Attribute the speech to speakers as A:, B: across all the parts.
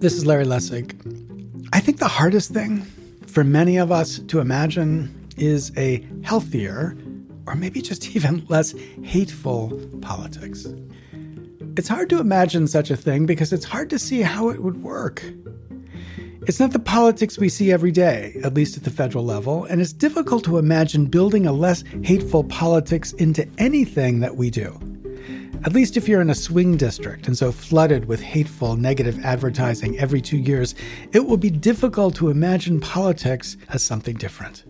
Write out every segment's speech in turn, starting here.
A: This is Larry Lessig. I think the hardest thing for many of us to imagine is a healthier, or maybe just even less hateful politics. It's hard to imagine such a thing because it's hard to see how it would work. It's not the politics we see every day, at least at the federal level, and it's difficult to imagine building a less hateful politics into anything that we do. At least if you're in a swing district and so flooded with hateful, negative advertising every two years, it will be difficult to imagine politics as something different.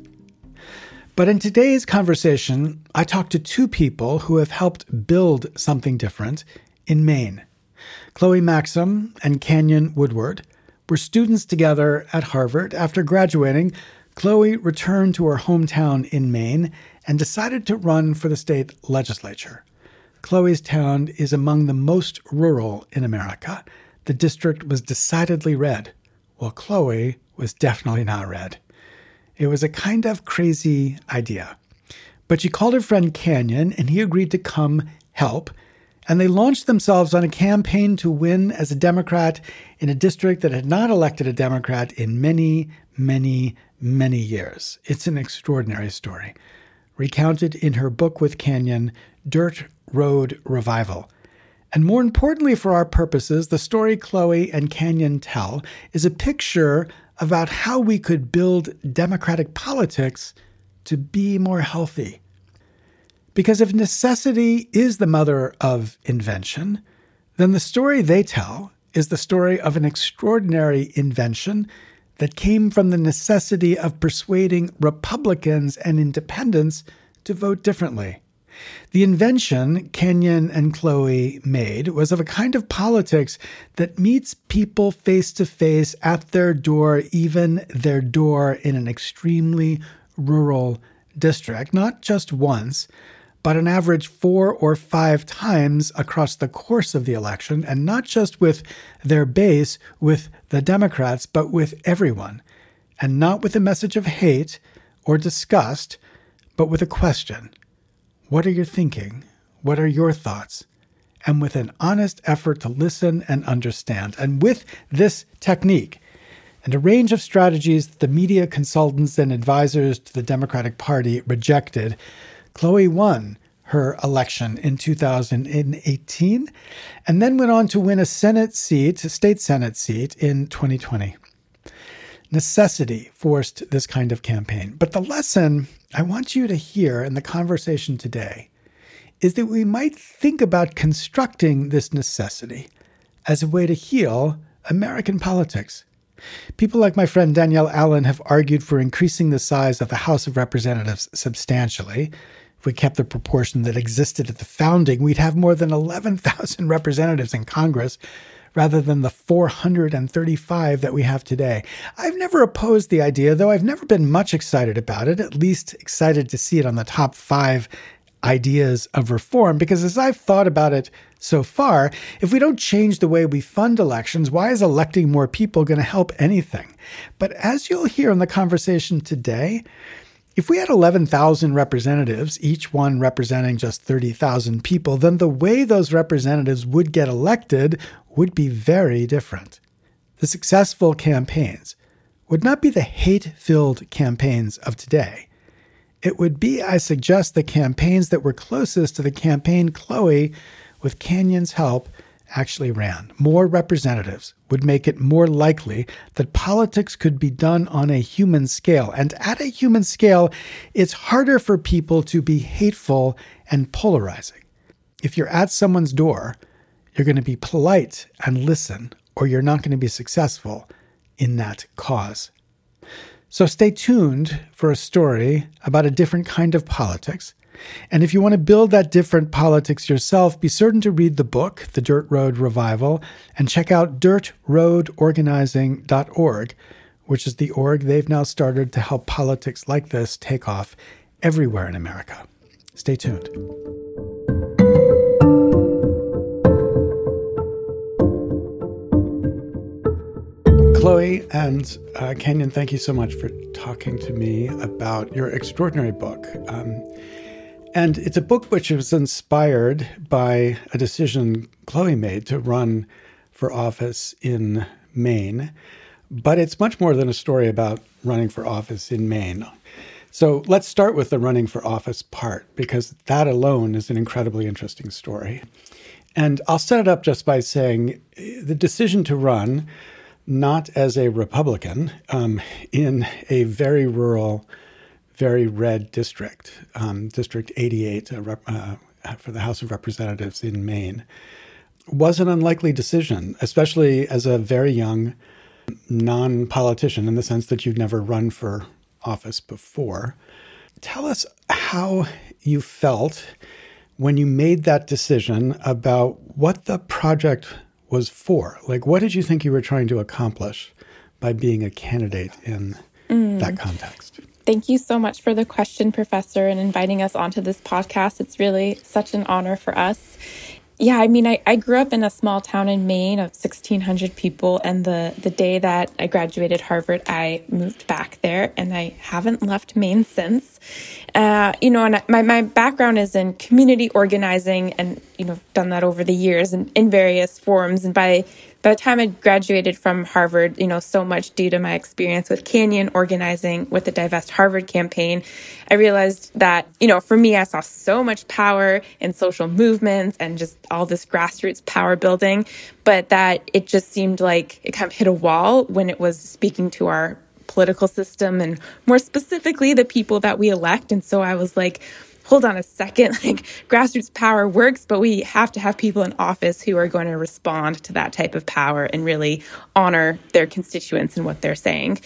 A: But in today's conversation, I talked to two people who have helped build something different in Maine. Chloe Maxim and Canyon Woodward were students together at Harvard. After graduating, Chloe returned to her hometown in Maine and decided to run for the state legislature. Chloe's town is among the most rural in America. The district was decidedly red, while Chloe was definitely not red. It was a kind of crazy idea. But she called her friend Canyon, and he agreed to come help. And they launched themselves on a campaign to win as a Democrat in a district that had not elected a Democrat in many, many, many years. It's an extraordinary story. Recounted in her book with Canyon, Dirt Road Revival. And more importantly, for our purposes, the story Chloe and Canyon tell is a picture about how we could build democratic politics to be more healthy. Because if necessity is the mother of invention, then the story they tell is the story of an extraordinary invention that came from the necessity of persuading Republicans and independents to vote differently. The invention Canyon and Chloe made was of a kind of politics that meets people face to face at their door, even their door in an extremely rural district, not just once, but an average four or five times across the course of the election, and not just with their base, with the Democrats, but with everyone, and not with a message of hate or disgust, but with a question what are you thinking? What are your thoughts? And with an honest effort to listen and understand. And with this technique and a range of strategies that the media consultants and advisors to the Democratic Party rejected, Chloe won her election in 2018 and then went on to win a Senate seat, a state Senate seat in 2020. Necessity forced this kind of campaign. But the lesson I want you to hear in the conversation today is that we might think about constructing this necessity as a way to heal American politics. People like my friend Danielle Allen have argued for increasing the size of the House of Representatives substantially. If we kept the proportion that existed at the founding, we'd have more than 11,000 representatives in Congress rather than the 435 that we have today. I've never opposed the idea, though I've never been much excited about it, at least excited to see it on the top five ideas of reform, because as I've thought about it so far, if we don't change the way we fund elections, why is electing more people going to help anything? But as you'll hear in the conversation today, if we had 11,000 representatives, each one representing just 30,000 people, then the way those representatives would get elected would be very different. The successful campaigns would not be the hate filled campaigns of today. It would be, I suggest, the campaigns that were closest to the campaign Chloe, with Canyon's help, actually ran. More representatives would make it more likely that politics could be done on a human scale. And at a human scale, it's harder for people to be hateful and polarizing. If you're at someone's door you're going to be polite and listen, or you're not going to be successful in that cause. So stay tuned for a story about a different kind of politics. And if you want to build that different politics yourself, be certain to read the book, The Dirt Road Revival, and check out dirtroadorganizing.org, which is the org they've now started to help politics like this take off everywhere in America. Stay tuned. Chloe and uh, Canyon, thank you so much for talking to me about your extraordinary book. Um, and it's a book which was inspired by a decision Chloe made to run for office in Maine, but it's much more than a story about running for office in Maine. So let's start with the running for office part, because that alone is an incredibly interesting story. And I'll set it up just by saying the decision to run, not as a Republican, um, in a very rural, very red district, um, District 88 uh, uh, for the House of Representatives in Maine, was an unlikely decision, especially as a very young non politician in the sense that you've never run for office before. Tell us how you felt when you made that decision about what the project was for. Like, what did you think you were trying to accomplish by being a candidate in mm. that context?
B: Thank you so much for the question, Professor, and inviting us onto this podcast. It's really such an honor for us. Yeah, I mean, I, I grew up in a small town in Maine of 1,600 people. And the, the day that I graduated Harvard, I moved back there and I haven't left Maine since. Uh, you know, and my, my background is in community organizing and, you know, done that over the years in, in various forms. And by by the time I graduated from Harvard, you know, so much due to my experience with Canyon organizing with the Divest Harvard campaign, I realized that, you know, for me, I saw so much power in social movements and just all this grassroots power building, but that it just seemed like it kind of hit a wall when it was speaking to our political system and more specifically the people that we elect. And so I was like, hold on a second, like grassroots power works, but we have to have people in office who are going to respond to that type of power and really honor their constituents and what they're saying.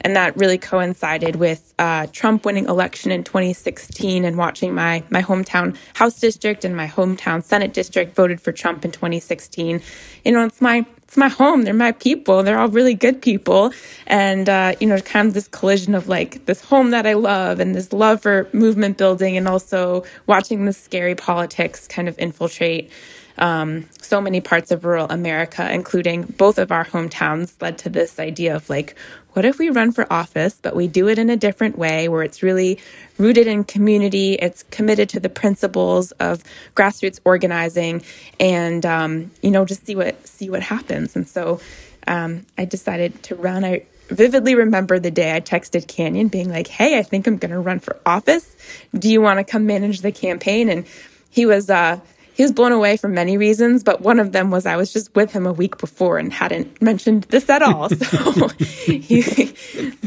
B: And that really coincided with uh, Trump winning election in 2016 and watching my, my hometown House district and my hometown Senate district voted for Trump in 2016. You know, it's my it's my home. They're my people. They're all really good people. And, uh, you know, kind of this collision of like this home that I love and this love for movement building and also watching the scary politics kind of infiltrate um, so many parts of rural America, including both of our hometowns, led to this idea of like, what if we run for office, but we do it in a different way where it's really rooted in community, it's committed to the principles of grassroots organizing, and um, you know, just see what see what happens. And so, um, I decided to run. I vividly remember the day I texted Canyon, being like, "Hey, I think I'm going to run for office. Do you want to come manage the campaign?" And he was uh, he was blown away for many reasons, but one of them was I was just with him a week before and hadn't mentioned this at all. So he,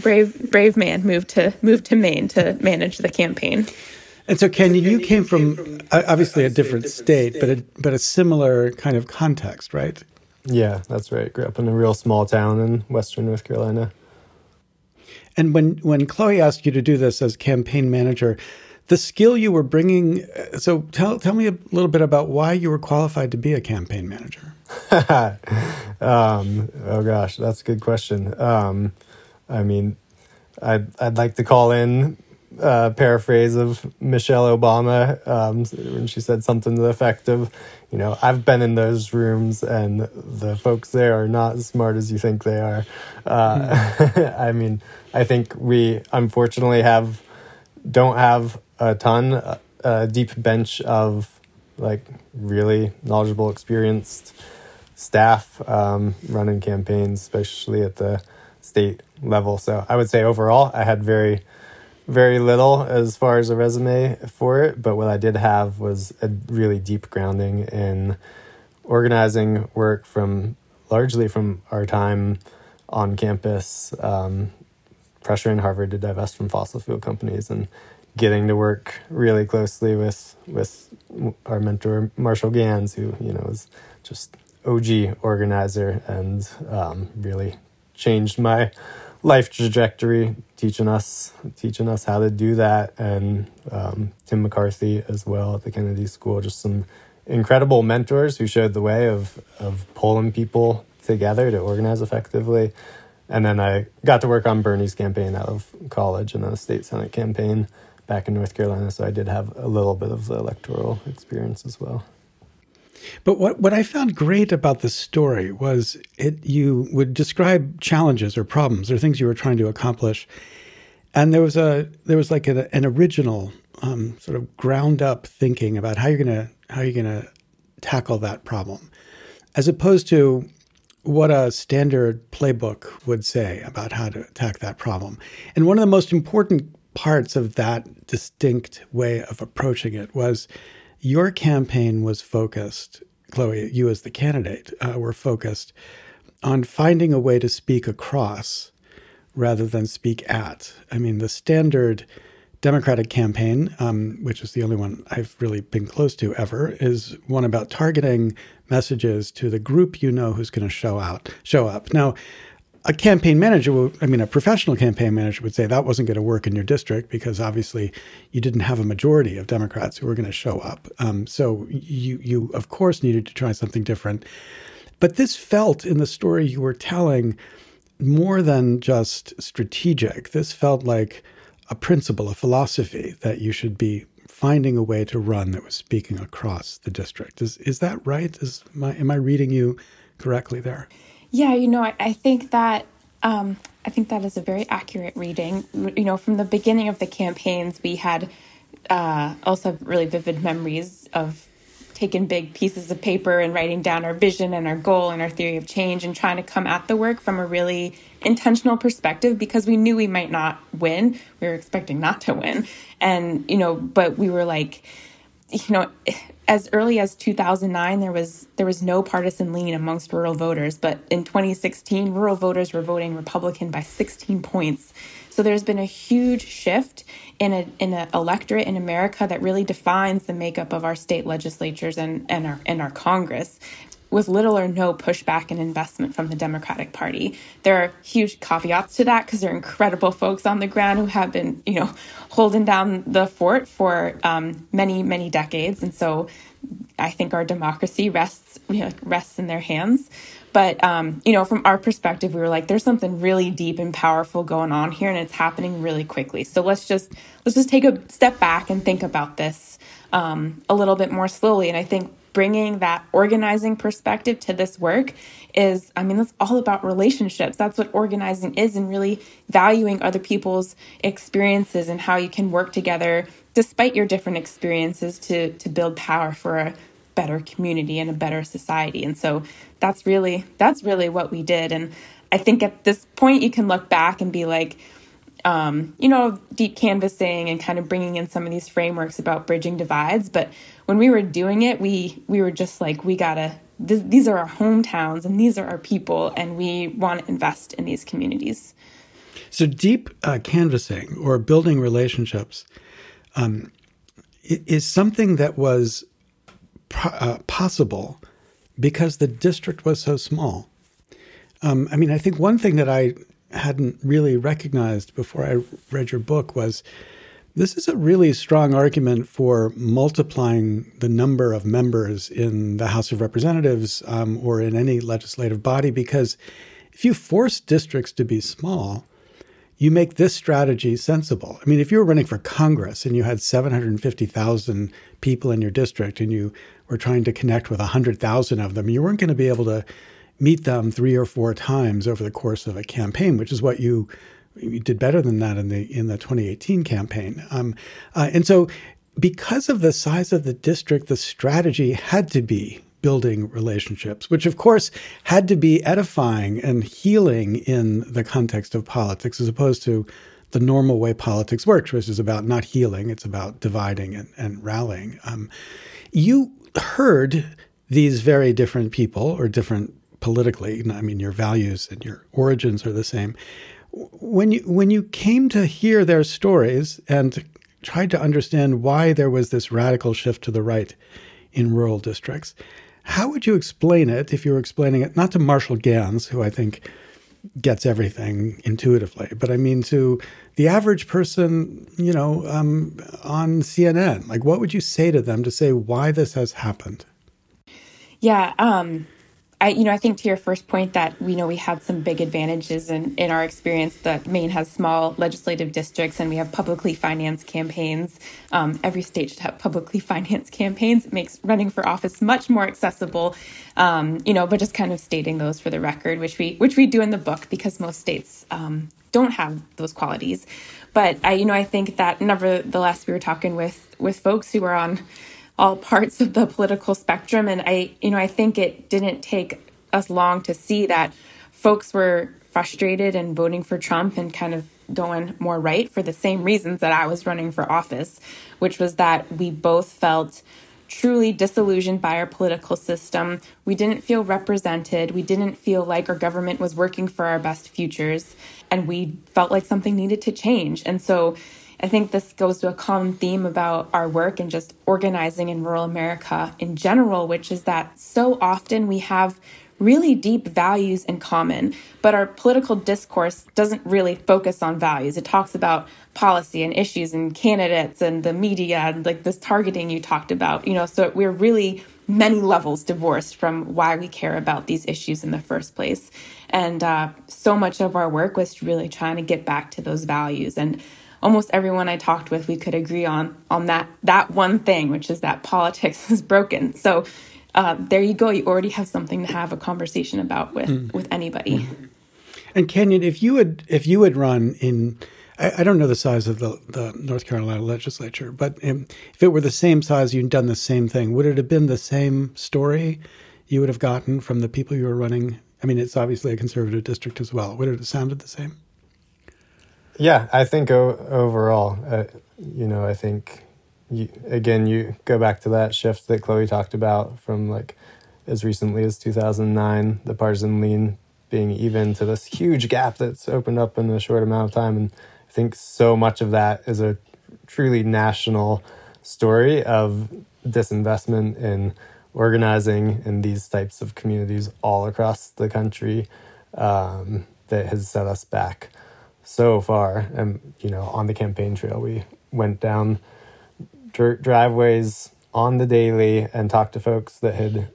B: brave brave man moved to moved to Maine to manage the campaign.
A: And so, Canyon, you came from obviously a different state, but a, but a similar kind of context, right?
C: Yeah, that's right. Grew up in a real small town in western North Carolina.
A: And when when Chloe asked you to do this as campaign manager, the skill you were bringing. So tell tell me a little bit about why you were qualified to be a campaign manager.
C: um, oh gosh, that's a good question. Um, I mean, I'd I'd like to call in a paraphrase of Michelle Obama um, when she said something to the effect of, you know, I've been in those rooms and the folks there are not as smart as you think they are. Uh, mm. I mean, I think we unfortunately have don't have a ton, a deep bench of like really knowledgeable, experienced staff um, running campaigns, especially at the state level. So I would say overall, I had very, very little as far as a resume for it. But what I did have was a really deep grounding in organizing work from largely from our time on campus, um, pressuring Harvard to divest from fossil fuel companies and getting to work really closely with with our mentor Marshall Ganz, who you know is just OG organizer and um, really changed my life trajectory, teaching us teaching us how to do that, and um, Tim McCarthy as well at the Kennedy School, just some incredible mentors who showed the way of of pulling people together to organize effectively. And then I got to work on Bernie's campaign out of college and then a state senate campaign back in North Carolina, so I did have a little bit of the electoral experience as well.
A: But what, what I found great about this story was it you would describe challenges or problems or things you were trying to accomplish, and there was a there was like a, an original um, sort of ground up thinking about how you're gonna how you're gonna tackle that problem, as opposed to what a standard playbook would say about how to attack that problem. And one of the most important parts of that distinct way of approaching it was your campaign was focused, Chloe, you as the candidate uh, were focused on finding a way to speak across rather than speak at. I mean, the standard Democratic campaign, um, which is the only one I've really been close to ever, is one about targeting messages to the group you know who's going to show out, show up. Now, a campaign manager, will, I mean, a professional campaign manager would say that wasn't going to work in your district because obviously you didn't have a majority of Democrats who were going to show up. Um, so you, you of course needed to try something different. But this felt in the story you were telling more than just strategic. This felt like a principle, a philosophy that you should be finding a way to run that was speaking across the district. Is is that right? Is my am I reading you correctly there?
B: Yeah, you know, I, I think that um, I think that is a very accurate reading. You know, from the beginning of the campaigns, we had uh, also really vivid memories of taking big pieces of paper and writing down our vision and our goal and our theory of change and trying to come at the work from a really intentional perspective because we knew we might not win. We were expecting not to win. And, you know, but we were like, you know, as early as 2009 there was there was no partisan lean amongst rural voters, but in 2016 rural voters were voting Republican by 16 points. So there's been a huge shift in a in an electorate in America that really defines the makeup of our state legislatures and and our and our Congress with little or no pushback and investment from the Democratic Party. There are huge caveats to that because there are incredible folks on the ground who have been, you know, holding down the fort for um, many, many decades, and so I think our democracy rests you know, rests in their hands. But um, you know, from our perspective, we were like, "There's something really deep and powerful going on here, and it's happening really quickly. So let's just let's just take a step back and think about this um, a little bit more slowly." And I think bringing that organizing perspective to this work is i mean that's all about relationships that's what organizing is and really valuing other people's experiences and how you can work together despite your different experiences to to build power for a better community and a better society. And so that's really that's really what we did. And I think at this point you can look back and be like, um, you know, deep canvassing and kind of bringing in some of these frameworks about bridging divides. But when we were doing it, we we were just like, we gotta. These are our hometowns and these are our people, and we want to invest in these communities.
A: So deep uh, canvassing or building relationships um, is something that was uh, possible because the district was so small. Um, I mean, I think one thing that I hadn't really recognized before I read your book was this is a really strong argument for multiplying the number of members in the House of Representatives um, or in any legislative body because if you force districts to be small, you make this strategy sensible. I mean, if you were running for Congress and you had 750,000 people in your district and you were trying to connect with 100,000 of them, you weren't going to be able to meet them three or four times over the course of a campaign, which is what you you did better than that in the in the 2018 campaign. Um, uh, and so, because of the size of the district, the strategy had to be building relationships, which of course had to be edifying and healing in the context of politics, as opposed to the normal way politics works, which is about not healing, it's about dividing and, and rallying. Um, you heard these very different people or different politically, I mean, your values and your origins are the same. When you when you came to hear their stories and tried to understand why there was this radical shift to the right in rural districts, how would you explain it if you were explaining it not to Marshall Ganz, who I think gets everything intuitively, but I mean to the average person, you know, um, on CNN? Like, what would you say to them to say why this has happened?
B: Yeah, um, I, you know, I think to your first point that we know we have some big advantages in, in our experience that Maine has small legislative districts and we have publicly financed campaigns. Um, every state should have publicly financed campaigns. It makes running for office much more accessible. Um, you know, but just kind of stating those for the record, which we which we do in the book because most states um, don't have those qualities. But I, you know, I think that nevertheless, we were talking with with folks who are on all parts of the political spectrum. And I, you know, I think it didn't take us long to see that folks were frustrated and voting for Trump and kind of going more right for the same reasons that I was running for office, which was that we both felt truly disillusioned by our political system. We didn't feel represented. We didn't feel like our government was working for our best futures. And we felt like something needed to change. And so I think this goes to a common theme about our work and just organizing in rural America in general, which is that so often we have really deep values in common, but our political discourse doesn't really focus on values. It talks about policy and issues and candidates and the media and like this targeting you talked about, you know, so we're really many levels divorced from why we care about these issues in the first place. And uh, so much of our work was really trying to get back to those values. And almost everyone I talked with, we could agree on on that that one thing, which is that politics is broken. So uh, there you go. You already have something to have a conversation about with mm. with anybody. Mm.
A: And Canyon, if you would if you would run in, I, I, don't know the size of the, the North Carolina legislature, but if it were the same size, you'd done the same thing. Would it have been the same story you would have gotten from the people you were running? I mean, it's obviously a conservative district as well. Would it have sounded the same?
C: Yeah, I think o- overall, uh, you know, I think you, again, you go back to that shift that Chloe talked about from like as recently as 2009, the partisan lean being even to this huge gap that's opened up in a short amount of time. And I think so much of that is a truly national story of disinvestment in organizing in these types of communities all across the country um, that has set us back so far. And, you know, on the campaign trail, we went down dr- driveways on the daily and talked to folks that had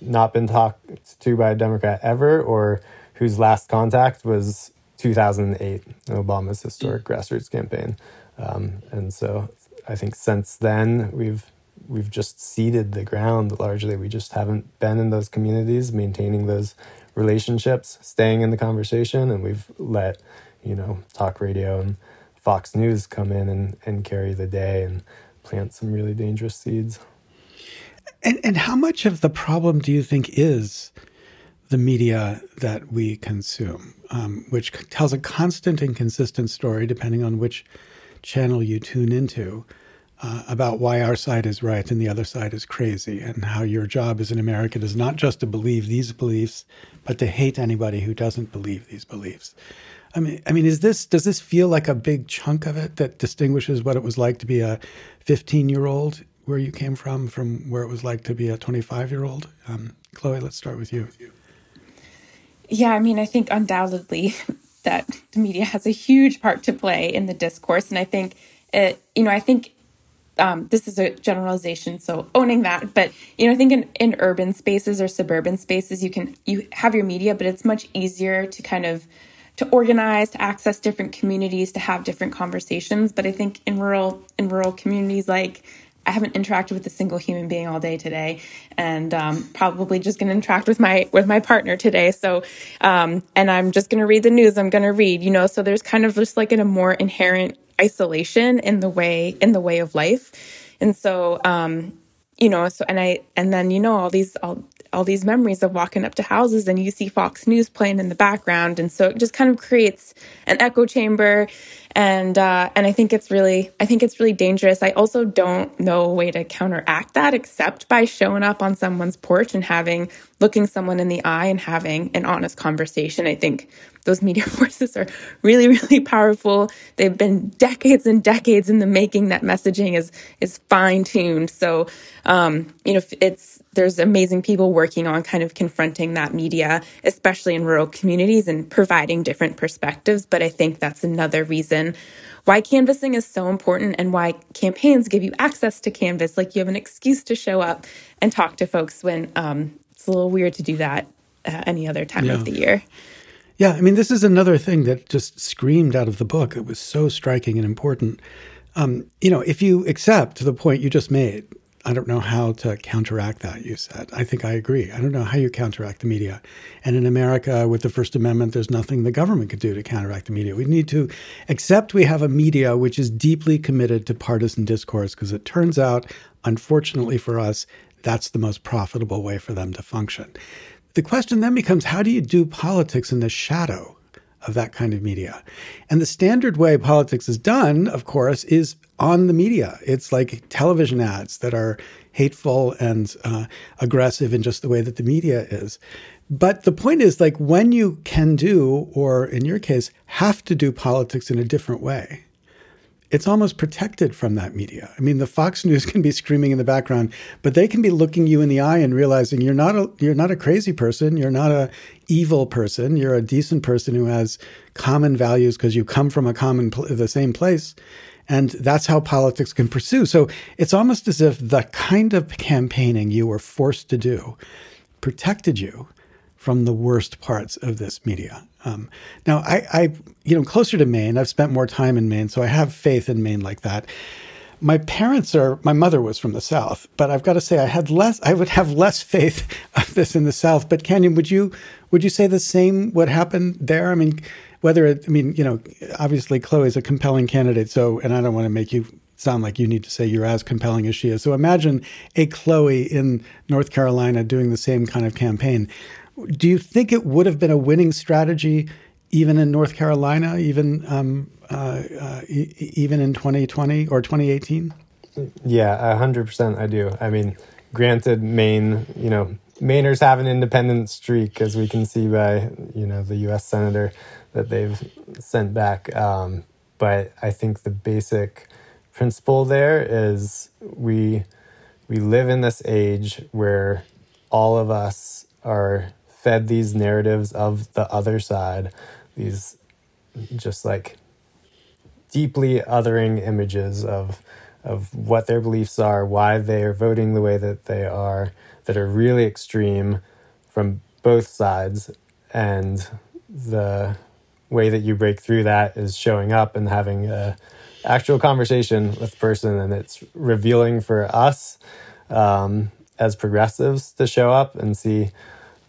C: not been talked to by a Democrat ever or whose last contact was 2008, Obama's historic mm. grassroots campaign. Um, and so I think since then we've we've just ceded the ground largely. We just haven't been in those communities, maintaining those relationships, staying in the conversation, and we've let you know talk radio and Fox News come in and, and carry the day. And plant some really dangerous seeds.
A: And, and how much of the problem do you think is the media that we consume, um, which tells a constant and consistent story, depending on which channel you tune into, uh, about why our side is right and the other side is crazy, and how your job as an American is not just to believe these beliefs, but to hate anybody who doesn't believe these beliefs. I mean, I mean, is this does this feel like a big chunk of it that distinguishes what it was like to be a 15 year old where you came from from where it was like to be a 25 year old? Um, Chloe, let's start with you.
B: Yeah, I mean, I think undoubtedly that the media has a huge part to play in the discourse, and I think it, you know, I think um, this is a generalization, so owning that. But you know, I think in, in urban spaces or suburban spaces, you can you have your media, but it's much easier to kind of to organize, to access different communities, to have different conversations. But I think in rural in rural communities, like I haven't interacted with a single human being all day today, and um, probably just going to interact with my with my partner today. So, um, and I'm just going to read the news. I'm going to read, you know. So there's kind of just like in a more inherent isolation in the way in the way of life, and so um, you know. So and I and then you know all these all all these memories of walking up to houses and you see Fox News playing in the background. And so it just kind of creates an echo chamber. And, uh, and I think it's really, I think it's really dangerous. I also don't know a way to counteract that except by showing up on someone's porch and having, looking someone in the eye and having an honest conversation. I think those media forces are really, really powerful. They've been decades and decades in the making. That messaging is is fine tuned. So, um, you know, it's there's amazing people working on kind of confronting that media, especially in rural communities, and providing different perspectives. But I think that's another reason why canvassing is so important and why campaigns give you access to canvass. Like you have an excuse to show up and talk to folks when um, it's a little weird to do that uh, any other time yeah. of the year.
A: Yeah, I mean, this is another thing that just screamed out of the book. It was so striking and important. Um, you know, if you accept the point you just made, I don't know how to counteract that, you said. I think I agree. I don't know how you counteract the media. And in America, with the First Amendment, there's nothing the government could do to counteract the media. We need to accept we have a media which is deeply committed to partisan discourse because it turns out, unfortunately for us, that's the most profitable way for them to function the question then becomes how do you do politics in the shadow of that kind of media? And the standard way politics is done, of course, is on the media. It's like television ads that are hateful and uh, aggressive in just the way that the media is. But the point is, like, when you can do, or in your case, have to do politics in a different way, it's almost protected from that media. I mean, the Fox News can be screaming in the background, but they can be looking you in the eye and realizing you're not a you're not a crazy person, you're not a evil person, you're a decent person who has common values because you come from a common pl- the same place. And that's how politics can pursue. So it's almost as if the kind of campaigning you were forced to do protected you from the worst parts of this media. Um, now, I, I, you know, closer to Maine, I've spent more time in Maine, so I have faith in Maine like that. My parents are, my mother was from the South, but I've got to say I had less, I would have less faith of this in the South. But Canyon, would you, would you say the same would happen there? I mean, whether it, I mean, you know, obviously Chloe is a compelling candidate. So, and I don't want to make you sound like you need to say you're as compelling as she is. So imagine a Chloe in North Carolina doing the same kind of campaign. Do you think it would have been a winning strategy even in North Carolina, even um, uh, uh, e- even in 2020 or 2018?
C: Yeah, hundred percent. I do. I mean, granted, Maine, you know, Mainers have an independent streak, as we can see by you know the U.S. senator that they've sent back. Um, but I think the basic principle there is we we live in this age where all of us are fed these narratives of the other side, these just like deeply othering images of of what their beliefs are, why they are voting the way that they are, that are really extreme from both sides, and the way that you break through that is showing up and having a actual conversation with the person, and it's revealing for us um, as progressives to show up and see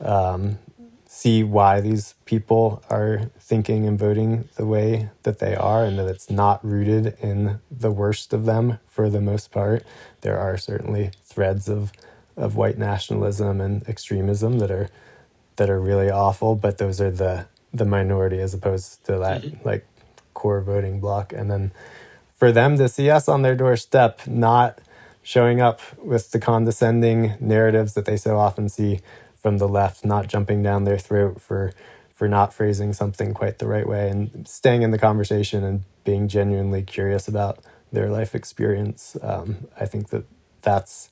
C: um, see why these people are thinking and voting the way that they are, and that it's not rooted in the worst of them for the most part. There are certainly threads of of white nationalism and extremism that are that are really awful, but those are the the minority as opposed to that mm-hmm. like core voting bloc. And then for them to see us on their doorstep, not showing up with the condescending narratives that they so often see from the left, not jumping down their throat for for not phrasing something quite the right way and staying in the conversation and being genuinely curious about their life experience. Um, I think that that's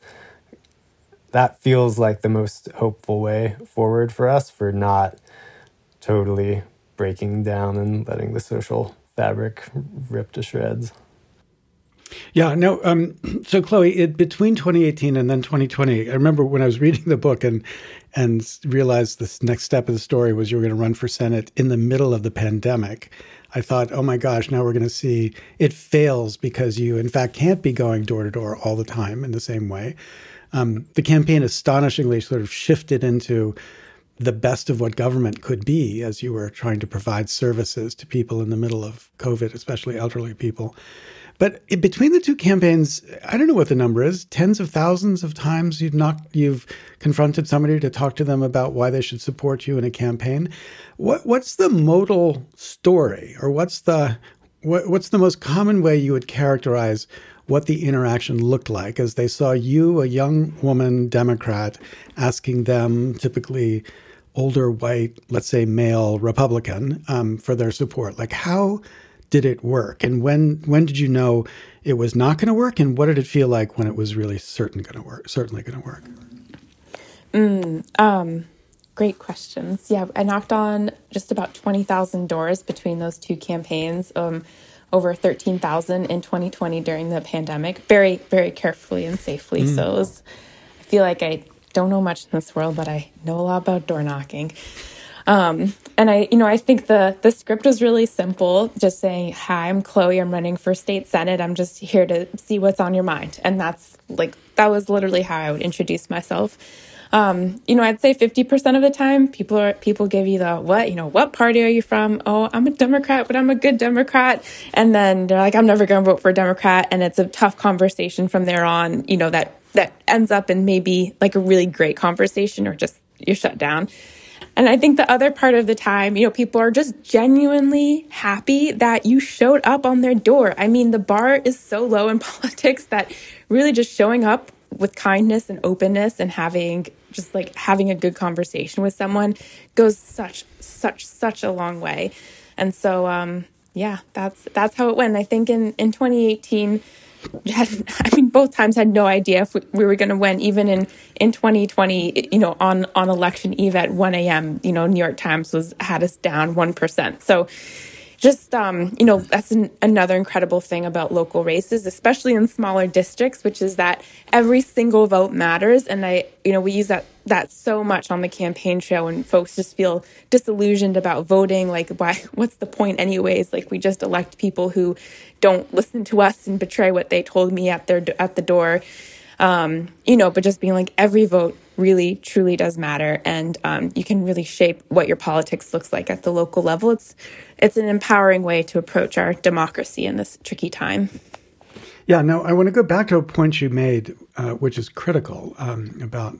C: that feels like the most hopeful way forward for us for not totally breaking down and letting the social fabric rip to shreds.
A: Yeah, no. Um, so, Chloe, it, between 2018 and then 2020, I remember when I was reading the book and and realized this next step of the story was you were going to run for Senate in the middle of the pandemic. I thought, oh my gosh, now we're going to see it fails because you, in fact, can't be going door to door all the time in the same way. Um, the campaign astonishingly sort of shifted into the best of what government could be as you were trying to provide services to people in the middle of COVID, especially elderly people. But between the two campaigns, I don't know what the number is. Tens of thousands of times you've not you've confronted somebody to talk to them about why they should support you in a campaign. What what's the modal story, or what's the what, what's the most common way you would characterize what the interaction looked like as they saw you, a young woman Democrat, asking them, typically older white, let's say male Republican, um, for their support? Like how did it work? And when when did you know it was not going to work? And what did it feel like when it was really certain going to work? Certainly going to work.
B: Mm, um, great questions. Yeah, I knocked on just about twenty thousand doors between those two campaigns. Um, over 13,000 in 2020 during the pandemic, very, very carefully and safely. Mm. So was, I feel like I don't know much in this world, but I know a lot about door knocking. Um, and I, you know, I think the the script was really simple, just saying, "Hi, I'm Chloe. I'm running for state senate. I'm just here to see what's on your mind." And that's like that was literally how I would introduce myself. Um, you know, I'd say 50% of the time people are people give you the what, you know, what party are you from? Oh, I'm a Democrat, but I'm a good Democrat. And then they're like, I'm never going to vote for a Democrat. And it's a tough conversation from there on, you know, that that ends up in maybe like a really great conversation or just you're shut down. And I think the other part of the time, you know, people are just genuinely happy that you showed up on their door. I mean, the bar is so low in politics that really just showing up with kindness and openness and having just like having a good conversation with someone goes such such such a long way. And so um yeah, that's that's how it went. I think in in 2018 had, I mean, both times had no idea if we, we were going to win. Even in in 2020, you know, on on election eve at 1 a.m., you know, New York Times was had us down one percent. So just um, you know that's an, another incredible thing about local races especially in smaller districts which is that every single vote matters. And i you know we use that that so much on the campaign trail and folks just feel disillusioned about voting. Like why what's the point anyways? Like we just elect people who don't listen to us and betray what they told me at their at the door. Um, you know but just being like every vote really truly does matter. And um, you can really shape what your politics looks like at the local level. It's it's an empowering way to approach our democracy in this tricky time.
A: Yeah now i want to go back to a point you made uh, which is critical um, about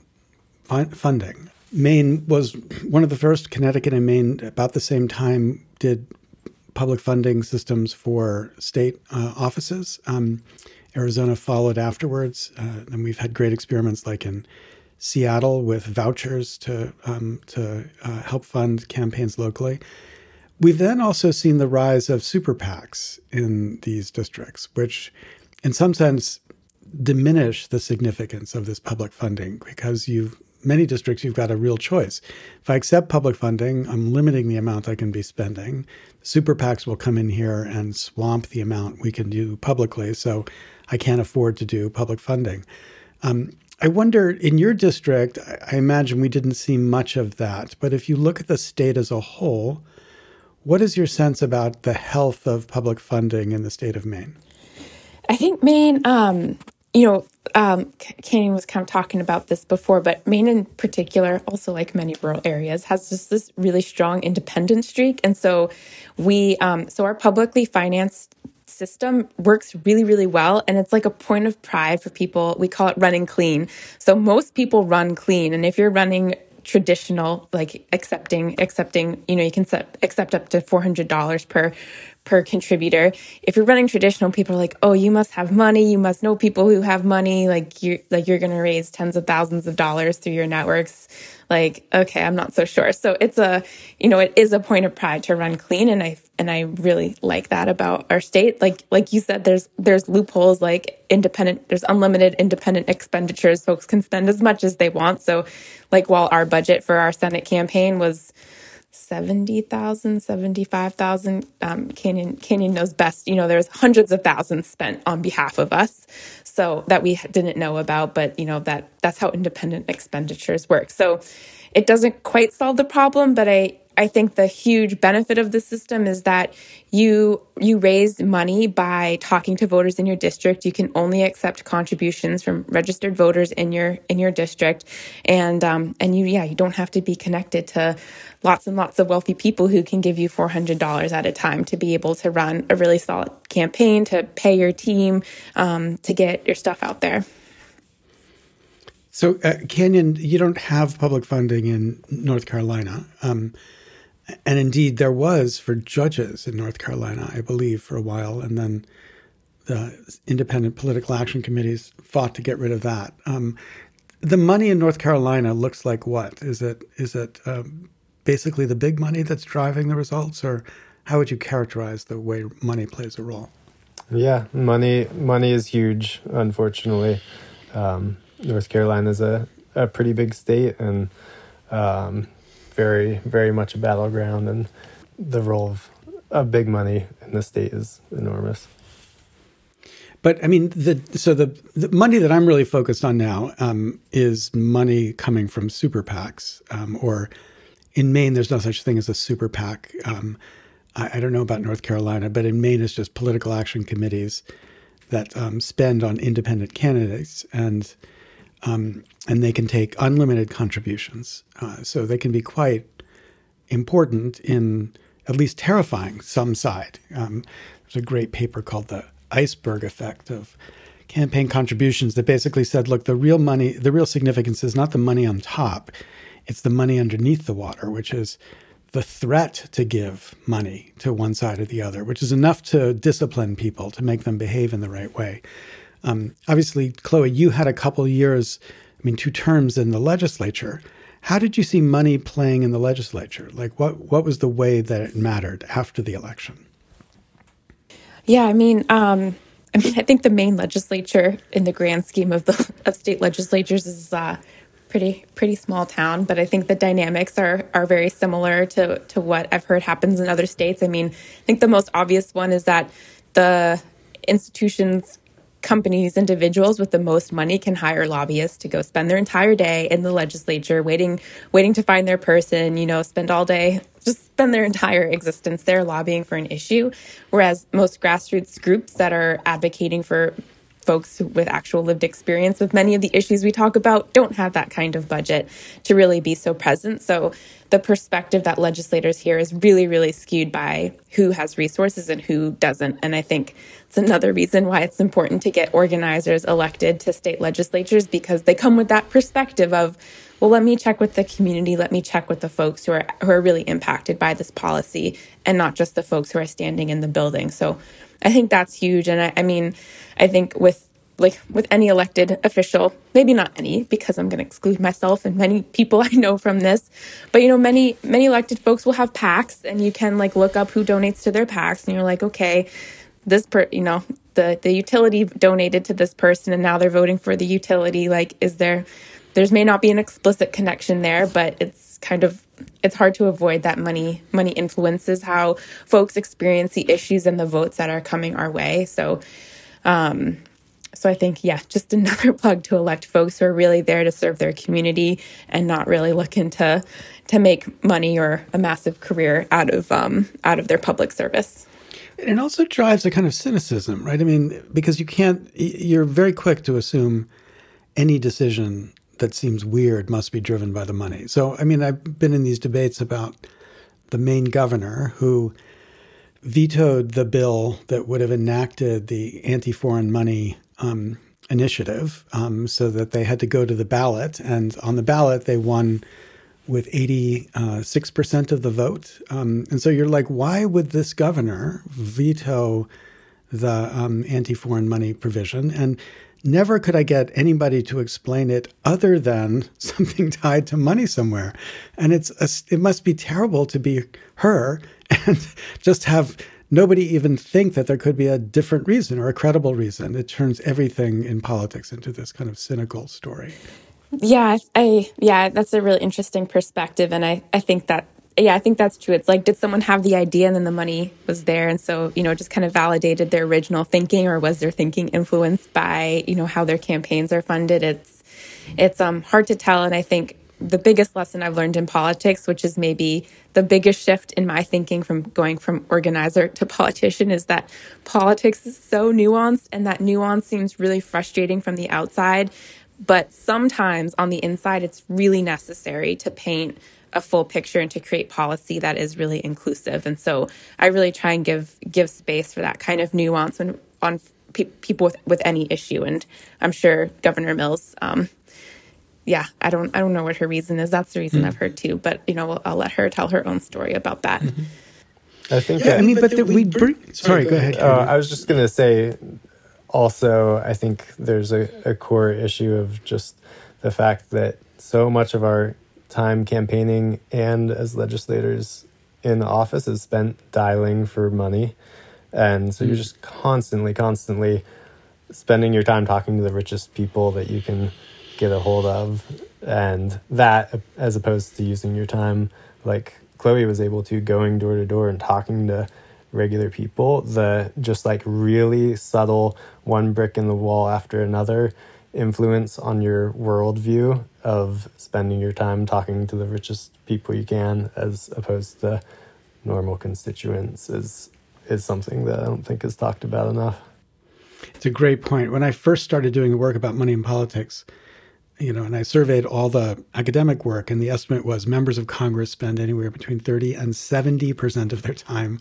A: fi- funding. Maine was one of the first connecticut and maine about the same time did public funding systems for state uh, offices. Um, arizona followed afterwards uh, and we've had great experiments like in Seattle with vouchers to um, to uh, help fund campaigns locally. We've then also seen the rise of super PACs in these districts, which, in some sense, diminish the significance of this public funding because you've many districts you've got a real choice. If I accept public funding, I'm limiting the amount I can be spending. Super PACs will come in here and swamp the amount we can do publicly, so I can't afford to do public funding. Um, I wonder, in your district, I imagine we didn't see much of that. But if you look at the state as a whole, what is your sense about the health of public funding in the state of Maine?
B: I think Maine, um, you know, um, was kind of talking about this before, but Maine in particular, also like many rural areas, has just this really strong independent streak. And so we, um, so our publicly financed system works really, really well. And it's like a point of pride for people. We call it running clean. So most people run clean. And if you're running traditional, like accepting, accepting, you know, you can set, accept up to $400 per, per contributor. If you're running traditional, people are like, "Oh, you must have money. You must know people who have money. Like you like you're going to raise tens of thousands of dollars through your networks." Like, okay, I'm not so sure. So it's a, you know, it is a point of pride to run clean and I and I really like that about our state. Like like you said there's there's loopholes like independent there's unlimited independent expenditures. Folks can spend as much as they want. So like while our budget for our Senate campaign was 70,000, 75,000. Um, Canyon, Canyon knows best. You know, there's hundreds of thousands spent on behalf of us. So that we didn't know about, but you know, that that's how independent expenditures work. So it doesn't quite solve the problem, but I, I think the huge benefit of the system is that you you raise money by talking to voters in your district. You can only accept contributions from registered voters in your in your district, and um, and you yeah you don't have to be connected to lots and lots of wealthy people who can give you four hundred dollars at a time to be able to run a really solid campaign, to pay your team, um, to get your stuff out there.
A: So, uh, Canyon, you don't have public funding in North Carolina. Um, and indeed, there was for judges in North Carolina, I believe, for a while, and then the independent political action committees fought to get rid of that. Um, the money in North Carolina looks like what? Is it is it um, basically the big money that's driving the results, or how would you characterize the way money plays a role?
C: Yeah, money money is huge. Unfortunately, um, North Carolina is a, a pretty big state, and um, very, very much a battleground, and the role of, of big money in the state is enormous.
A: But I mean, the so the, the money that I'm really focused on now um, is money coming from super PACs, um, or in Maine, there's no such thing as a super PAC. Um, I, I, don't know about North Carolina, but in Maine, it's just political action committees that um, spend on independent candidates, and um, and they can take unlimited contributions. Uh, so they can be quite important in at least terrifying some side. Um, there's a great paper called the iceberg effect of campaign contributions that basically said, look, the real money, the real significance is not the money on top. it's the money underneath the water, which is the threat to give money to one side or the other, which is enough to discipline people to make them behave in the right way. Um, obviously, Chloe, you had a couple years, I mean, two terms in the legislature. How did you see money playing in the legislature? Like, what what was the way that it mattered after the election?
B: Yeah, I mean, um, I mean, I think the Maine legislature, in the grand scheme of the of state legislatures, is uh, pretty pretty small town. But I think the dynamics are are very similar to to what I've heard happens in other states. I mean, I think the most obvious one is that the institutions companies, individuals with the most money can hire lobbyists to go spend their entire day in the legislature waiting waiting to find their person, you know, spend all day just spend their entire existence there lobbying for an issue. Whereas most grassroots groups that are advocating for folks with actual lived experience with many of the issues we talk about don't have that kind of budget to really be so present. So the perspective that legislators hear is really, really skewed by who has resources and who doesn't. And I think it's another reason why it's important to get organizers elected to state legislatures because they come with that perspective of, well, let me check with the community, let me check with the folks who are who are really impacted by this policy and not just the folks who are standing in the building. So I think that's huge. And I, I mean, I think with like with any elected official, maybe not any, because I'm going to exclude myself and many people I know from this. But you know, many many elected folks will have PACs, and you can like look up who donates to their PACs, and you're like, okay, this per, you know, the the utility donated to this person, and now they're voting for the utility. Like, is there? There's may not be an explicit connection there, but it's kind of it's hard to avoid that money money influences how folks experience the issues and the votes that are coming our way. So. Um, so I think, yeah, just another plug to elect folks who are really there to serve their community and not really looking to to make money or a massive career out of um, out of their public service.
A: and It also drives a kind of cynicism, right? I mean, because you can't, you're very quick to assume any decision that seems weird must be driven by the money. So, I mean, I've been in these debates about the Maine governor who vetoed the bill that would have enacted the anti foreign money um, initiative um, so that they had to go to the ballot. And on the ballot, they won with 86% of the vote. Um, and so you're like, why would this governor veto the um, anti foreign money provision? And never could I get anybody to explain it other than something tied to money somewhere. And it's a, it must be terrible to be her and just have nobody even think that there could be a different reason or a credible reason. It turns everything in politics into this kind of cynical story.
B: Yeah, I yeah, that's a really interesting perspective, and I I think that yeah, I think that's true. It's like, did someone have the idea and then the money was there? And so, you know, just kind of validated their original thinking or was their thinking influenced by, you know, how their campaigns are funded? It's, it's um, hard to tell. And I think the biggest lesson I've learned in politics, which is maybe the biggest shift in my thinking from going from organizer to politician, is that politics is so nuanced and that nuance seems really frustrating from the outside. But sometimes on the inside, it's really necessary to paint a full picture and to create policy that is really inclusive. And so I really try and give give space for that kind of nuance when, on pe- people with, with any issue. And I'm sure Governor Mills um, yeah, I don't I don't know what her reason is. That's the reason mm. I've heard too. But you know, I'll let her tell her own story about that. Mm-hmm.
C: I think.
A: Yeah, that, I mean, but, but the, we bring. Sorry, sorry, go ahead.
C: Uh, I was just gonna say. Also, I think there's a, a core issue of just the fact that so much of our time campaigning and as legislators in office is spent dialing for money, and so mm. you're just constantly, constantly spending your time talking to the richest people that you can get a hold of and that as opposed to using your time like chloe was able to going door to door and talking to regular people the just like really subtle one brick in the wall after another influence on your worldview of spending your time talking to the richest people you can as opposed to normal constituents is is something that I don't think is talked about enough.
A: It's a great point. When I first started doing the work about money in politics, you know, and I surveyed all the academic work, and the estimate was members of Congress spend anywhere between 30 and 70% of their time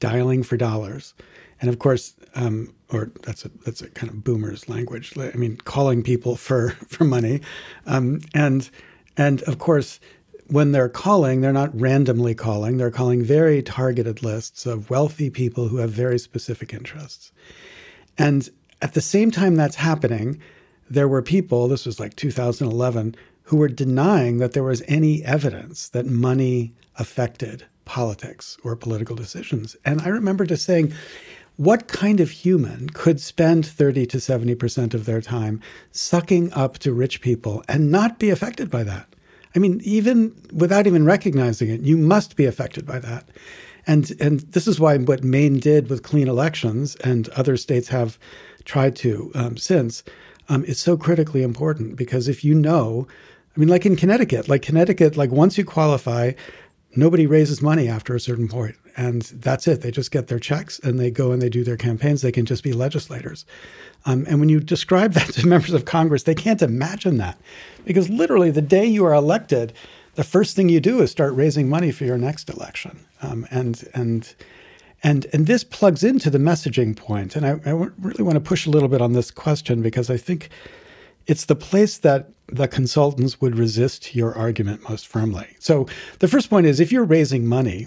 A: dialing for dollars. And of course, um, or that's a that's a kind of boomer's language. I mean, calling people for for money, um, and And of course, when they're calling, they're not randomly calling, they're calling very targeted lists of wealthy people who have very specific interests. And at the same time that's happening, there were people, this was like 2011, who were denying that there was any evidence that money affected politics or political decisions. And I remember just saying, what kind of human could spend 30 to 70% of their time sucking up to rich people and not be affected by that? I mean, even without even recognizing it, you must be affected by that. And, and this is why what Maine did with clean elections and other states have tried to um, since um, is so critically important because if you know, I mean, like in Connecticut, like Connecticut, like once you qualify, nobody raises money after a certain point and that's it. They just get their checks and they go and they do their campaigns. They can just be legislators. Um, and when you describe that to members of congress they can't imagine that because literally the day you are elected the first thing you do is start raising money for your next election. Um, and and and and this plugs into the messaging point and I, I really want to push a little bit on this question because i think it's the place that the consultants would resist your argument most firmly. So the first point is if you're raising money,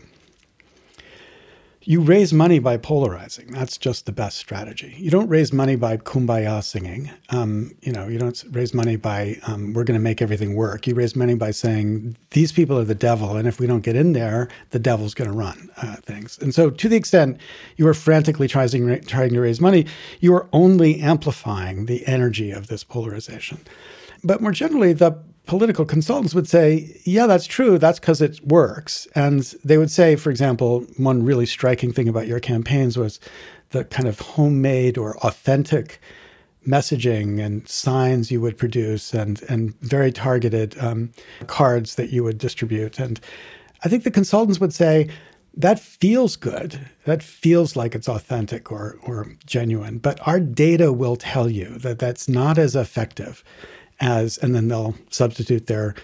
A: you raise money by polarizing. That's just the best strategy. You don't raise money by kumbaya singing. Um, you know, you don't raise money by um, we're going to make everything work. You raise money by saying these people are the devil, and if we don't get in there, the devil's going to run uh, things. And so, to the extent you are frantically trying trying to raise money, you are only amplifying the energy of this polarization. But more generally, the political consultants would say, yeah, that's true. That's because it works. And they would say, for example, one really striking thing about your campaigns was the kind of homemade or authentic messaging and signs you would produce and, and very targeted um, cards that you would distribute. And I think the consultants would say, that feels good. That feels like it's authentic or, or genuine. But our data will tell you that that's not as effective as, and then they'll substitute their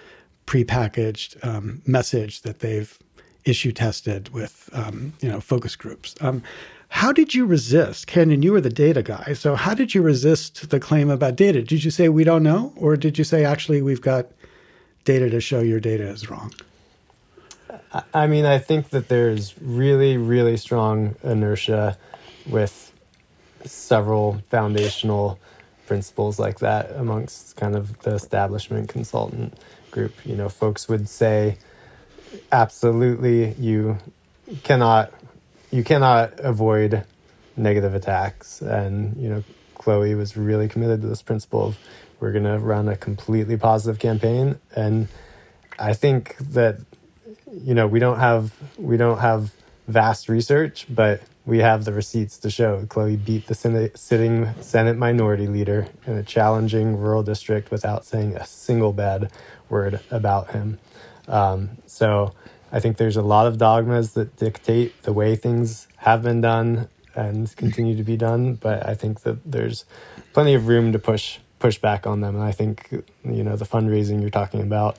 A: prepackaged um, message that they've issue tested with, um, you know, focus groups. Um, how did you resist, Canyon? You were the data guy, so how did you resist the claim about data? Did you say we don't know, or did you say actually we've got data to show your data is wrong?
C: I mean, I think that there's really, really strong inertia with several foundational principles like that amongst kind of the establishment consultant group. You know, folks would say, absolutely, you cannot you cannot avoid negative attacks, and you know, Chloe was really committed to this principle of we're going to run a completely positive campaign, and I think that you know we don't have we don't have vast research, but we have the receipts to show Chloe beat the Senate, sitting Senate minority leader in a challenging rural district without saying a single bad word about him. Um, so I think there's a lot of dogmas that dictate the way things have been done and continue to be done, but I think that there's plenty of room to push push back on them. And I think you know the fundraising you're talking about,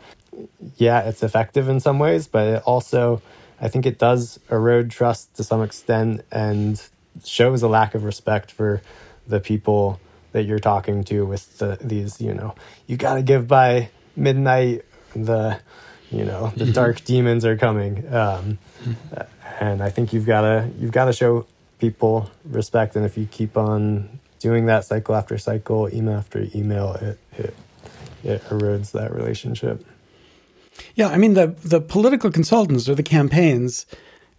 C: yeah, it's effective in some ways, but it also I think it does erode trust to some extent and shows a lack of respect for the people that you're talking to with the, these, you know, you got to give by midnight. The, you know, the mm-hmm. dark demons are coming. Um, and I think you've got to you've got to show people respect. And if you keep on doing that cycle after cycle, email after email, it it, it erodes that relationship.
A: Yeah, I mean the the political consultants or the campaigns,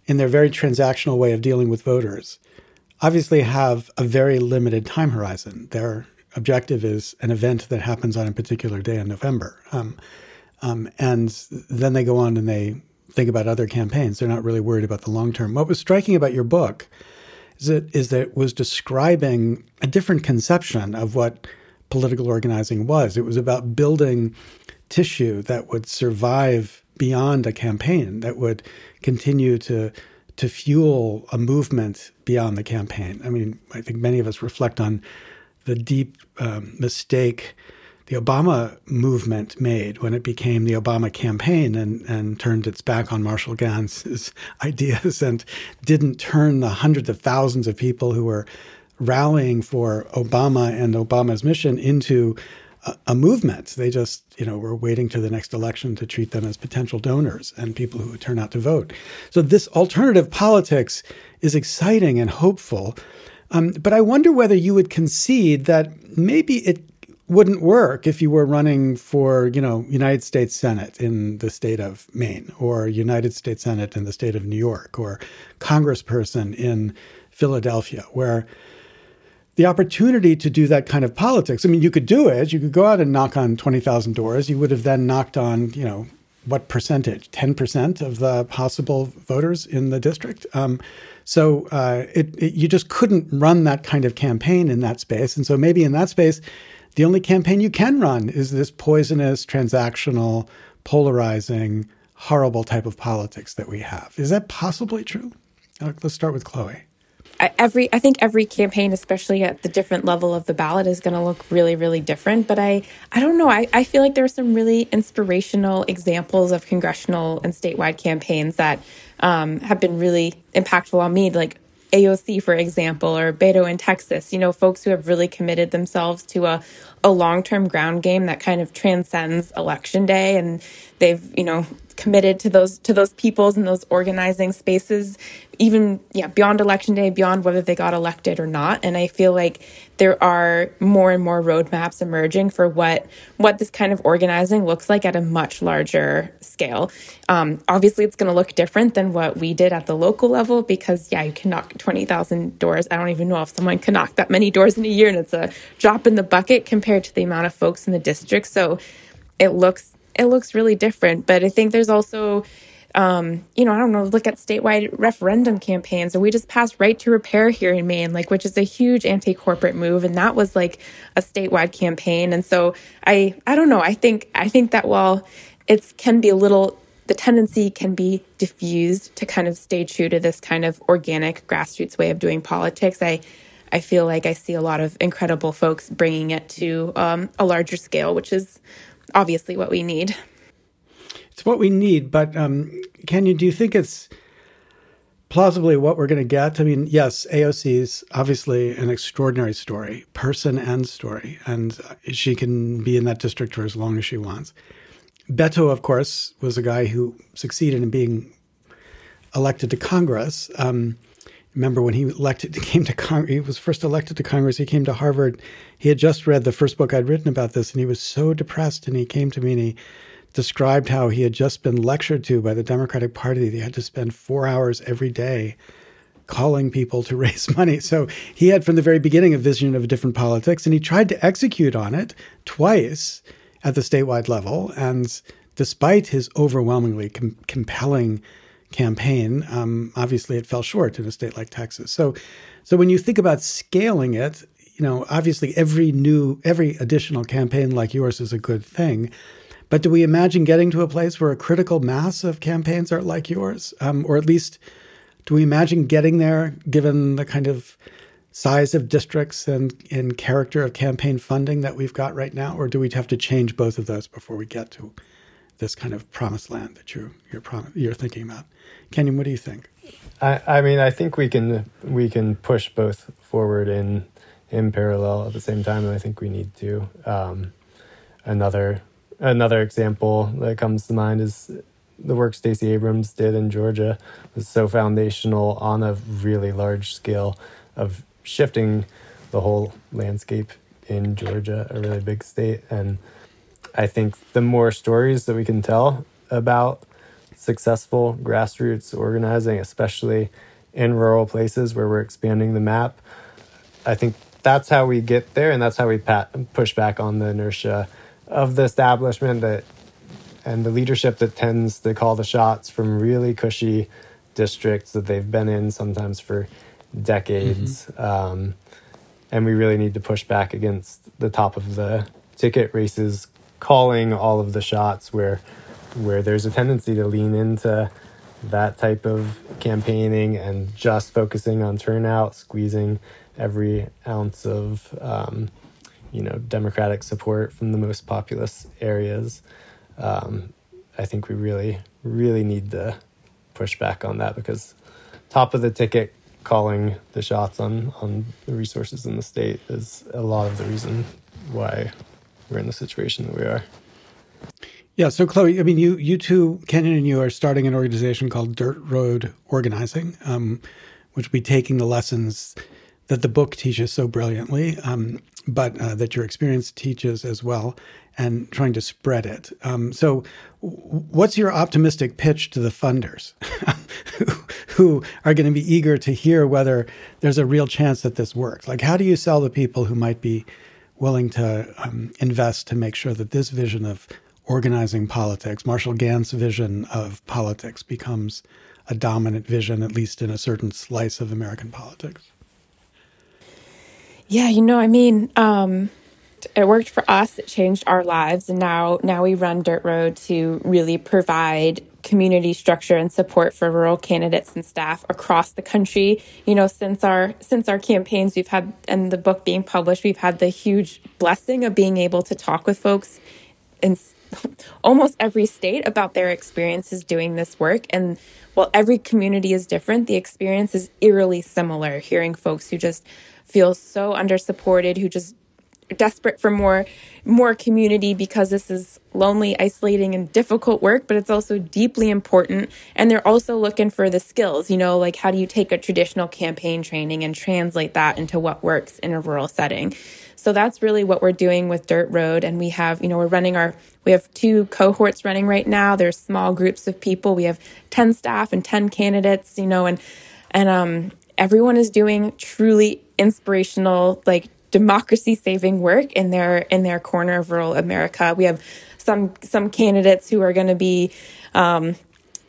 A: in their very transactional way of dealing with voters, obviously have a very limited time horizon. Their objective is an event that happens on a particular day in November, um, um, and then they go on and they think about other campaigns. They're not really worried about the long term. What was striking about your book is that is that it was describing a different conception of what political organizing was. It was about building tissue that would survive beyond a campaign, that would continue to to fuel a movement beyond the campaign. I mean, I think many of us reflect on the deep um, mistake the Obama movement made when it became the Obama campaign and, and turned its back on Marshall Ganz's ideas and didn't turn the hundreds of thousands of people who were rallying for Obama and Obama's mission into a, movement. They just, you know, were waiting to the next election to treat them as potential donors and people who would turn out to vote. So this alternative politics is exciting and hopeful. Um, but I wonder whether you would concede that maybe it wouldn't work if you were running for, you know, United States Senate in the state of Maine or United States Senate in the state of New York or congressperson in Philadelphia, where the opportunity to do that kind of politics. I mean, you could do it. You could go out and knock on 20,000 doors. You would have then knocked on, you know, what percentage? 10% of the possible voters in the district. Um, so uh, it, it, you just couldn't run that kind of campaign in that space. And so maybe in that space, the only campaign you can run is this poisonous, transactional, polarizing, horrible type of politics that we have. Is that possibly true? Let's start with Chloe
B: every I think every campaign, especially at the different level of the ballot, is going to look really, really different. But I, I don't know. I, I feel like there are some really inspirational examples of congressional and statewide campaigns that um, have been really impactful on me. Like AOC, for example, or Beto in Texas. You know, folks who have really committed themselves to a a long term ground game that kind of transcends election day, and they've you know committed to those to those peoples and those organizing spaces even yeah beyond election day beyond whether they got elected or not. And i feel like there are more and more roadmaps emerging for what what this kind of organizing looks like at a much larger scale. Um, obviously it's going to look different than what we did at the local level because yeah you can knock 20000 doors. I don't even know if someone can knock that many doors in a year and it's a drop in the bucket compared to the amount of folks in the district. So it looks it looks really different. But I think there's also, um, you know, I don't know, look at statewide referendum campaigns. Or we just passed right to repair here in Maine, like which is a huge anti-corporate move, and that was like a statewide campaign. And so I, I don't know. I think I think that while it can be a little the tendency can be diffused to kind of stay true to this kind of organic grassroots way of doing politics. I I feel like I see a lot of incredible folks bringing it to um, a larger scale, which is obviously what we need.
A: It's what we need, but um, Canyon, do you think it's plausibly what we're going to get? I mean, yes, AOC is obviously an extraordinary story, person and story, and she can be in that district for as long as she wants. Beto, of course, was a guy who succeeded in being elected to Congress. Um, remember when he elected came to Congress, he was first elected to Congress. He came to Harvard. He had just read the first book I'd written about this, and he was so depressed. And he came to me and he described how he had just been lectured to by the Democratic Party. He had to spend four hours every day calling people to raise money. So he had from the very beginning a vision of a different politics, and he tried to execute on it twice at the statewide level. And despite his overwhelmingly com- compelling campaign. Um, obviously, it fell short in a state like Texas. So, so when you think about scaling it, you know, obviously every new, every additional campaign like yours is a good thing. But do we imagine getting to a place where a critical mass of campaigns are like yours, um, or at least do we imagine getting there, given the kind of size of districts and, and character of campaign funding that we've got right now, or do we have to change both of those before we get to this kind of promised land that you're you're prom- you're thinking about. Canyon, what do you think?
C: I, I mean, I think we can we can push both forward in in parallel at the same time, and I think we need to. Um, another another example that comes to mind is the work Stacey Abrams did in Georgia was so foundational on a really large scale of shifting the whole landscape in Georgia, a really big state, and I think the more stories that we can tell about successful grassroots organizing, especially in rural places where we're expanding the map, I think that's how we get there, and that's how we pat, push back on the inertia of the establishment that and the leadership that tends to call the shots from really cushy districts that they've been in sometimes for decades. Mm-hmm. Um, and we really need to push back against the top of the ticket races calling all of the shots where where there's a tendency to lean into that type of campaigning and just focusing on turnout, squeezing every ounce of um, you know democratic support from the most populous areas. Um, I think we really, really need to push back on that because top of the ticket calling the shots on on the resources in the state is a lot of the reason why we're in the situation that we are.
A: Yeah. So, Chloe, I mean, you you two, Canyon and you, are starting an organization called Dirt Road Organizing, um, which will be taking the lessons that the book teaches so brilliantly, um, but uh, that your experience teaches as well, and trying to spread it. Um, so, what's your optimistic pitch to the funders who are going to be eager to hear whether there's a real chance that this works? Like, how do you sell the people who might be willing to um, invest to make sure that this vision of organizing politics, Marshall Ganz's vision of politics, becomes a dominant vision, at least in a certain slice of American politics?
B: Yeah, you know, I mean, um, it worked for us. It changed our lives, and now now we run Dirt Road to really provide community structure and support for rural candidates and staff across the country. You know, since our since our campaigns, we've had and the book being published, we've had the huge blessing of being able to talk with folks in almost every state about their experiences doing this work. And while every community is different, the experience is eerily similar. Hearing folks who just feel so undersupported, who just desperate for more more community because this is lonely isolating and difficult work but it's also deeply important and they're also looking for the skills you know like how do you take a traditional campaign training and translate that into what works in a rural setting so that's really what we're doing with Dirt Road. And we have, you know, we're running our, we have two cohorts running right now. There's small groups of people. We have 10 staff and 10 candidates, you know, and, and, um, everyone is doing truly inspirational, like democracy saving work in their, in their corner of rural America. We have some, some candidates who are going to be, um,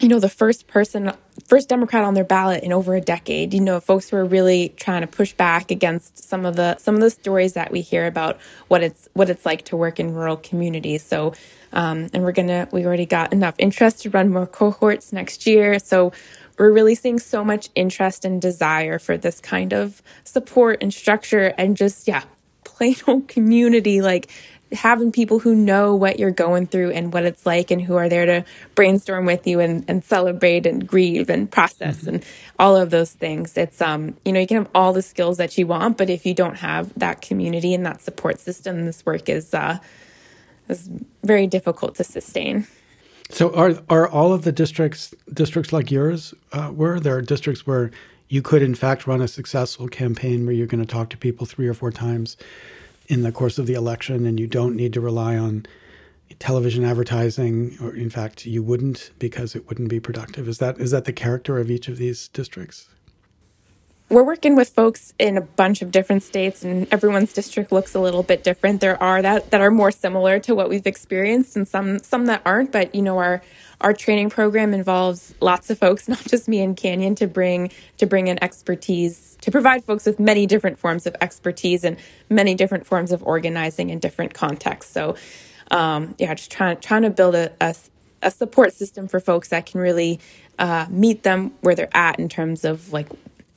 B: you know, the first person, first Democrat on their ballot in over a decade. You know, folks who are really trying to push back against some of the some of the stories that we hear about what it's what it's like to work in rural communities. So, um, and we're gonna we already got enough interest to run more cohorts next year. So. We're really seeing so much interest and desire for this kind of support and structure and just, yeah, plain old community, like having people who know what you're going through and what it's like and who are there to brainstorm with you and, and celebrate and grieve and process mm-hmm. and all of those things. It's um, you know, you can have all the skills that you want, but if you don't have that community and that support system, this work is uh is very difficult to sustain.
A: So are are all of the districts districts like yours uh, were there are districts where you could in fact run a successful campaign where you're going to talk to people three or four times in the course of the election, and you don't need to rely on television advertising, or in fact, you wouldn't because it wouldn't be productive. Is that is that the character of each of these districts?
B: We're working with folks in a bunch of different states, and everyone's district looks a little bit different. There are that that are more similar to what we've experienced, and some some that aren't. But you know, our our training program involves lots of folks, not just me and Canyon, to bring to bring in expertise to provide folks with many different forms of expertise and many different forms of organizing in different contexts. So, um, yeah, just trying trying to build a, a, a support system for folks that can really uh, meet them where they're at in terms of like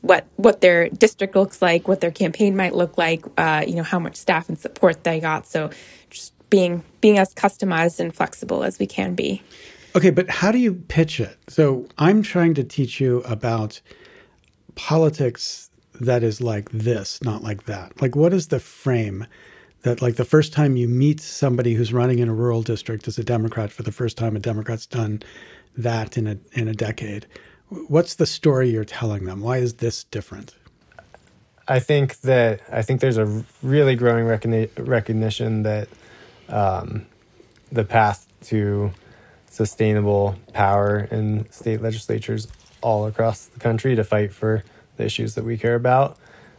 B: what what their district looks like, what their campaign might look like, uh, you know, how much staff and support they got. So, just being being as customized and flexible as we can be.
A: Okay, but how do you pitch it? So I'm trying to teach you about politics that is like this, not like that. Like, what is the frame that, like, the first time you meet somebody who's running in a rural district as a Democrat for the first time, a Democrat's done that in a in a decade. What's the story you're telling them? Why is this different?
C: I think that I think there's a really growing recogni- recognition that um, the path to sustainable power in state legislatures all across the country to fight for the issues that we care about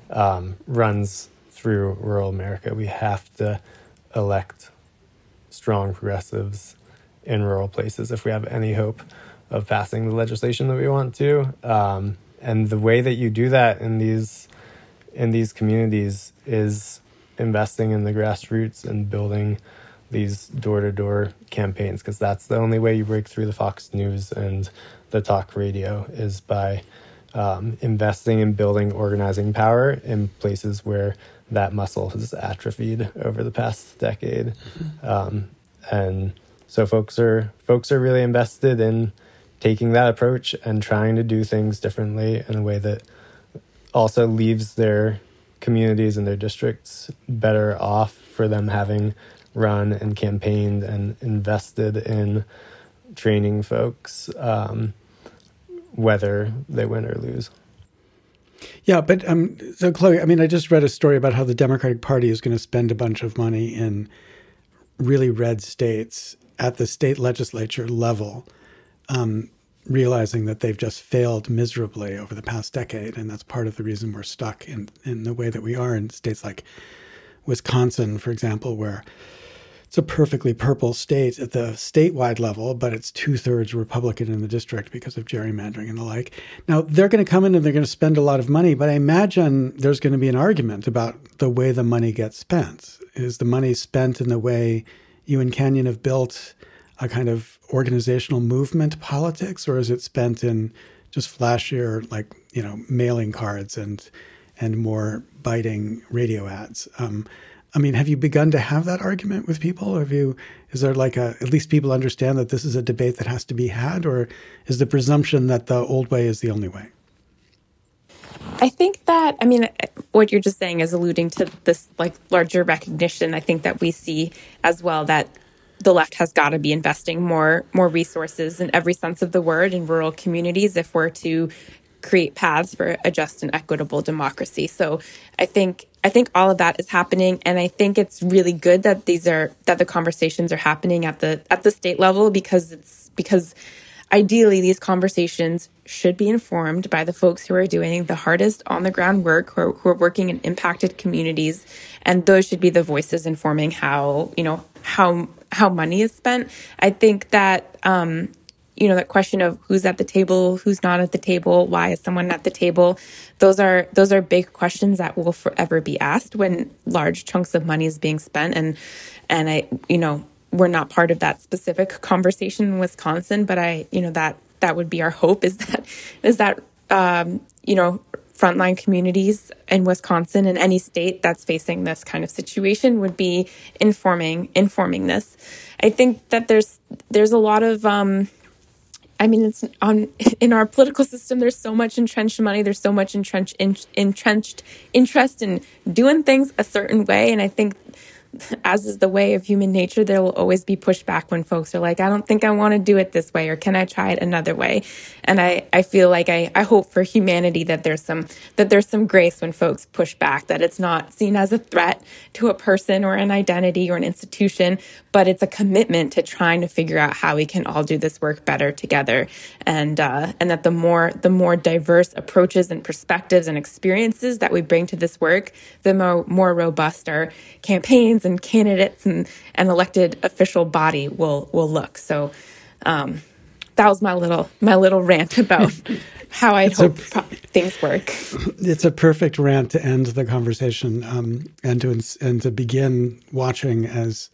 C: um, runs through rural America. We have to elect strong progressives in rural places if we have any hope of passing the legislation that we want to. Um, and the way that you do that in these in these communities is investing in the grassroots and building these door to door campaigns because that's the only way you break through the Fox News and the talk radio is by um, investing in building organizing power in places where that muscle has atrophied over the past decade. Mm-hmm. Um, and so folks are folks are really invested in taking that approach and trying to do things differently in a way that also leaves their communities and their districts better off for them having run and campaigned and invested in training folks, um, whether they win or lose.
A: Yeah, but um, so Chloe, I mean, I just read a story about how the Democratic Party is going to spend a bunch of money in really red states at the state legislature level, um, realizing that they've just failed miserably over the past decade, and that's part of the reason we're stuck in in the way that we are in states like Wisconsin, for example, where it's a perfectly purple state at the statewide level, but it's two thirds Republican in the district because of gerrymandering and the like. Now, they're going to come in and they're going to spend a lot of money, but I imagine there's going to be an argument about the way the money gets spent. Is the money spent in the way you and Canyon have built a kind of organizational movement politics, or is it spent in just flashier, like, you know, mailing cards and and more biting radio ads? Um, I mean, have you begun to have that argument with people? Or have you? Is there like a at least people understand that this is a debate that has to be had, or is the presumption that the old way is the only way?
B: I think that I mean what you're just saying is alluding to this like larger recognition. I think that we see as well that the left has got to be investing more more resources in every sense of the word in rural communities if we're to create paths for a just and equitable democracy. So I think I think all of that is happening and I think it's really good that these are that the conversations are happening at the at the state level because it's because ideally these conversations should be informed by the folks who are doing the hardest on the ground work who are, who are working in impacted communities and those should be the voices informing how you know how how money is spent. I think that um, you know that question of who's at the table who's not at the table why is someone at the table those are those are big questions that will forever be asked when large chunks of money is being spent. And and i you know we're not part of that specific conversation in wisconsin but i you know that that would be our hope is that is that um, you know frontline communities in Wisconsin and any state that's facing this kind of situation would be informing informing this. I think that there's there's a lot of um, I mean, it's on in our political system. There's so much entrenched money. There's so much entrenched in, entrenched interest in doing things a certain way, and I think as is the way of human nature, there will always be pushback when folks are like, I don't think I want to do it this way, or can I try it another way? And I, I feel like I, I hope for humanity that there's some that there's some grace when folks push back, that it's not seen as a threat to a person or an identity or an institution, but it's a commitment to trying to figure out how we can all do this work better together. And uh, and that the more the more diverse approaches and perspectives and experiences that we bring to this work, the more more robust our campaigns and candidates and an elected official body will will look. So um, that was my little my little rant about how I hope a, things work.
A: It's a perfect rant to end the conversation um, and to and to begin watching as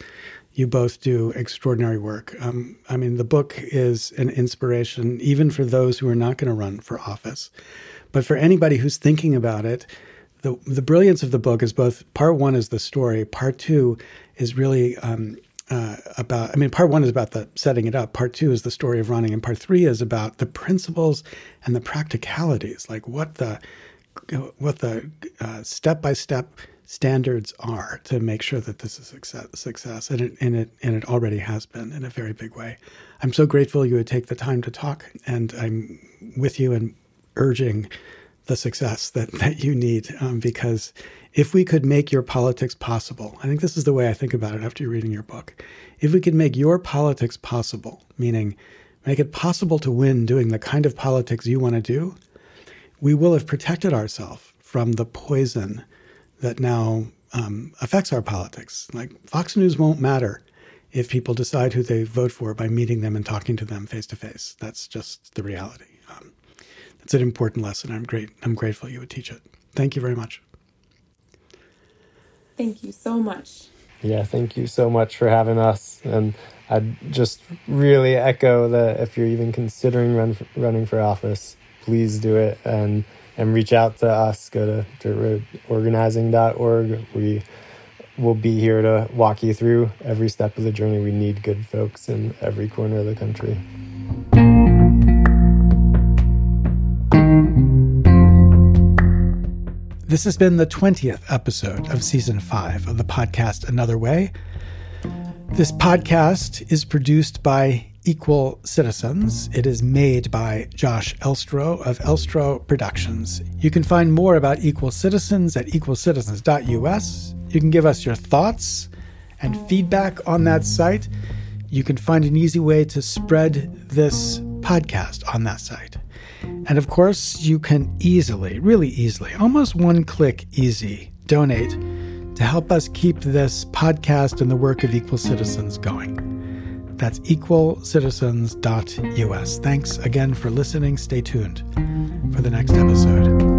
A: you both do extraordinary work. Um, I mean, the book is an inspiration even for those who are not going to run for office, but for anybody who's thinking about it the the brilliance of the book is both part one is the story, part two is really um, uh, about. I mean, part one is about the setting it up. Part two is the story of running, and part three is about the principles and the practicalities, like what the what the step by step standards are to make sure that this is success, success. And it and it and it already has been in a very big way. I'm so grateful you would take the time to talk, and I'm with you and urging the success that, that you need. Um, because if we could make your politics possible, I think this is the way I think about it after reading your book. If we could make your politics possible, meaning make it possible to win doing the kind of politics you want to do, we will have protected ourselves from the poison that now um, affects our politics. Like Fox News won't matter if people decide who they vote for by meeting them and talking to them face to face. That's just the reality. It's an important lesson. I'm great. I'm grateful you would teach it. Thank you very much.
B: Thank you so much.
C: Yeah, thank you so much for having us. And I'd just really echo that if you're even considering run, running for office, please do it and and reach out to us. Go to dirtorganizing.org. We will be here to walk you through every step of the journey. We need good folks in every corner of the country.
A: This has been the 20th episode of season five of the podcast Another Way. This podcast is produced by Equal Citizens. It is made by Josh Elstro of Elstro Productions. You can find more about Equal Citizens at equalcitizens.us. You can give us your thoughts and feedback on that site. You can find an easy way to spread this podcast on that site. And of course, you can easily, really easily, almost one click easy, donate to help us keep this podcast and the work of Equal Citizens going. That's equalcitizens.us. Thanks again for listening. Stay tuned for the next episode.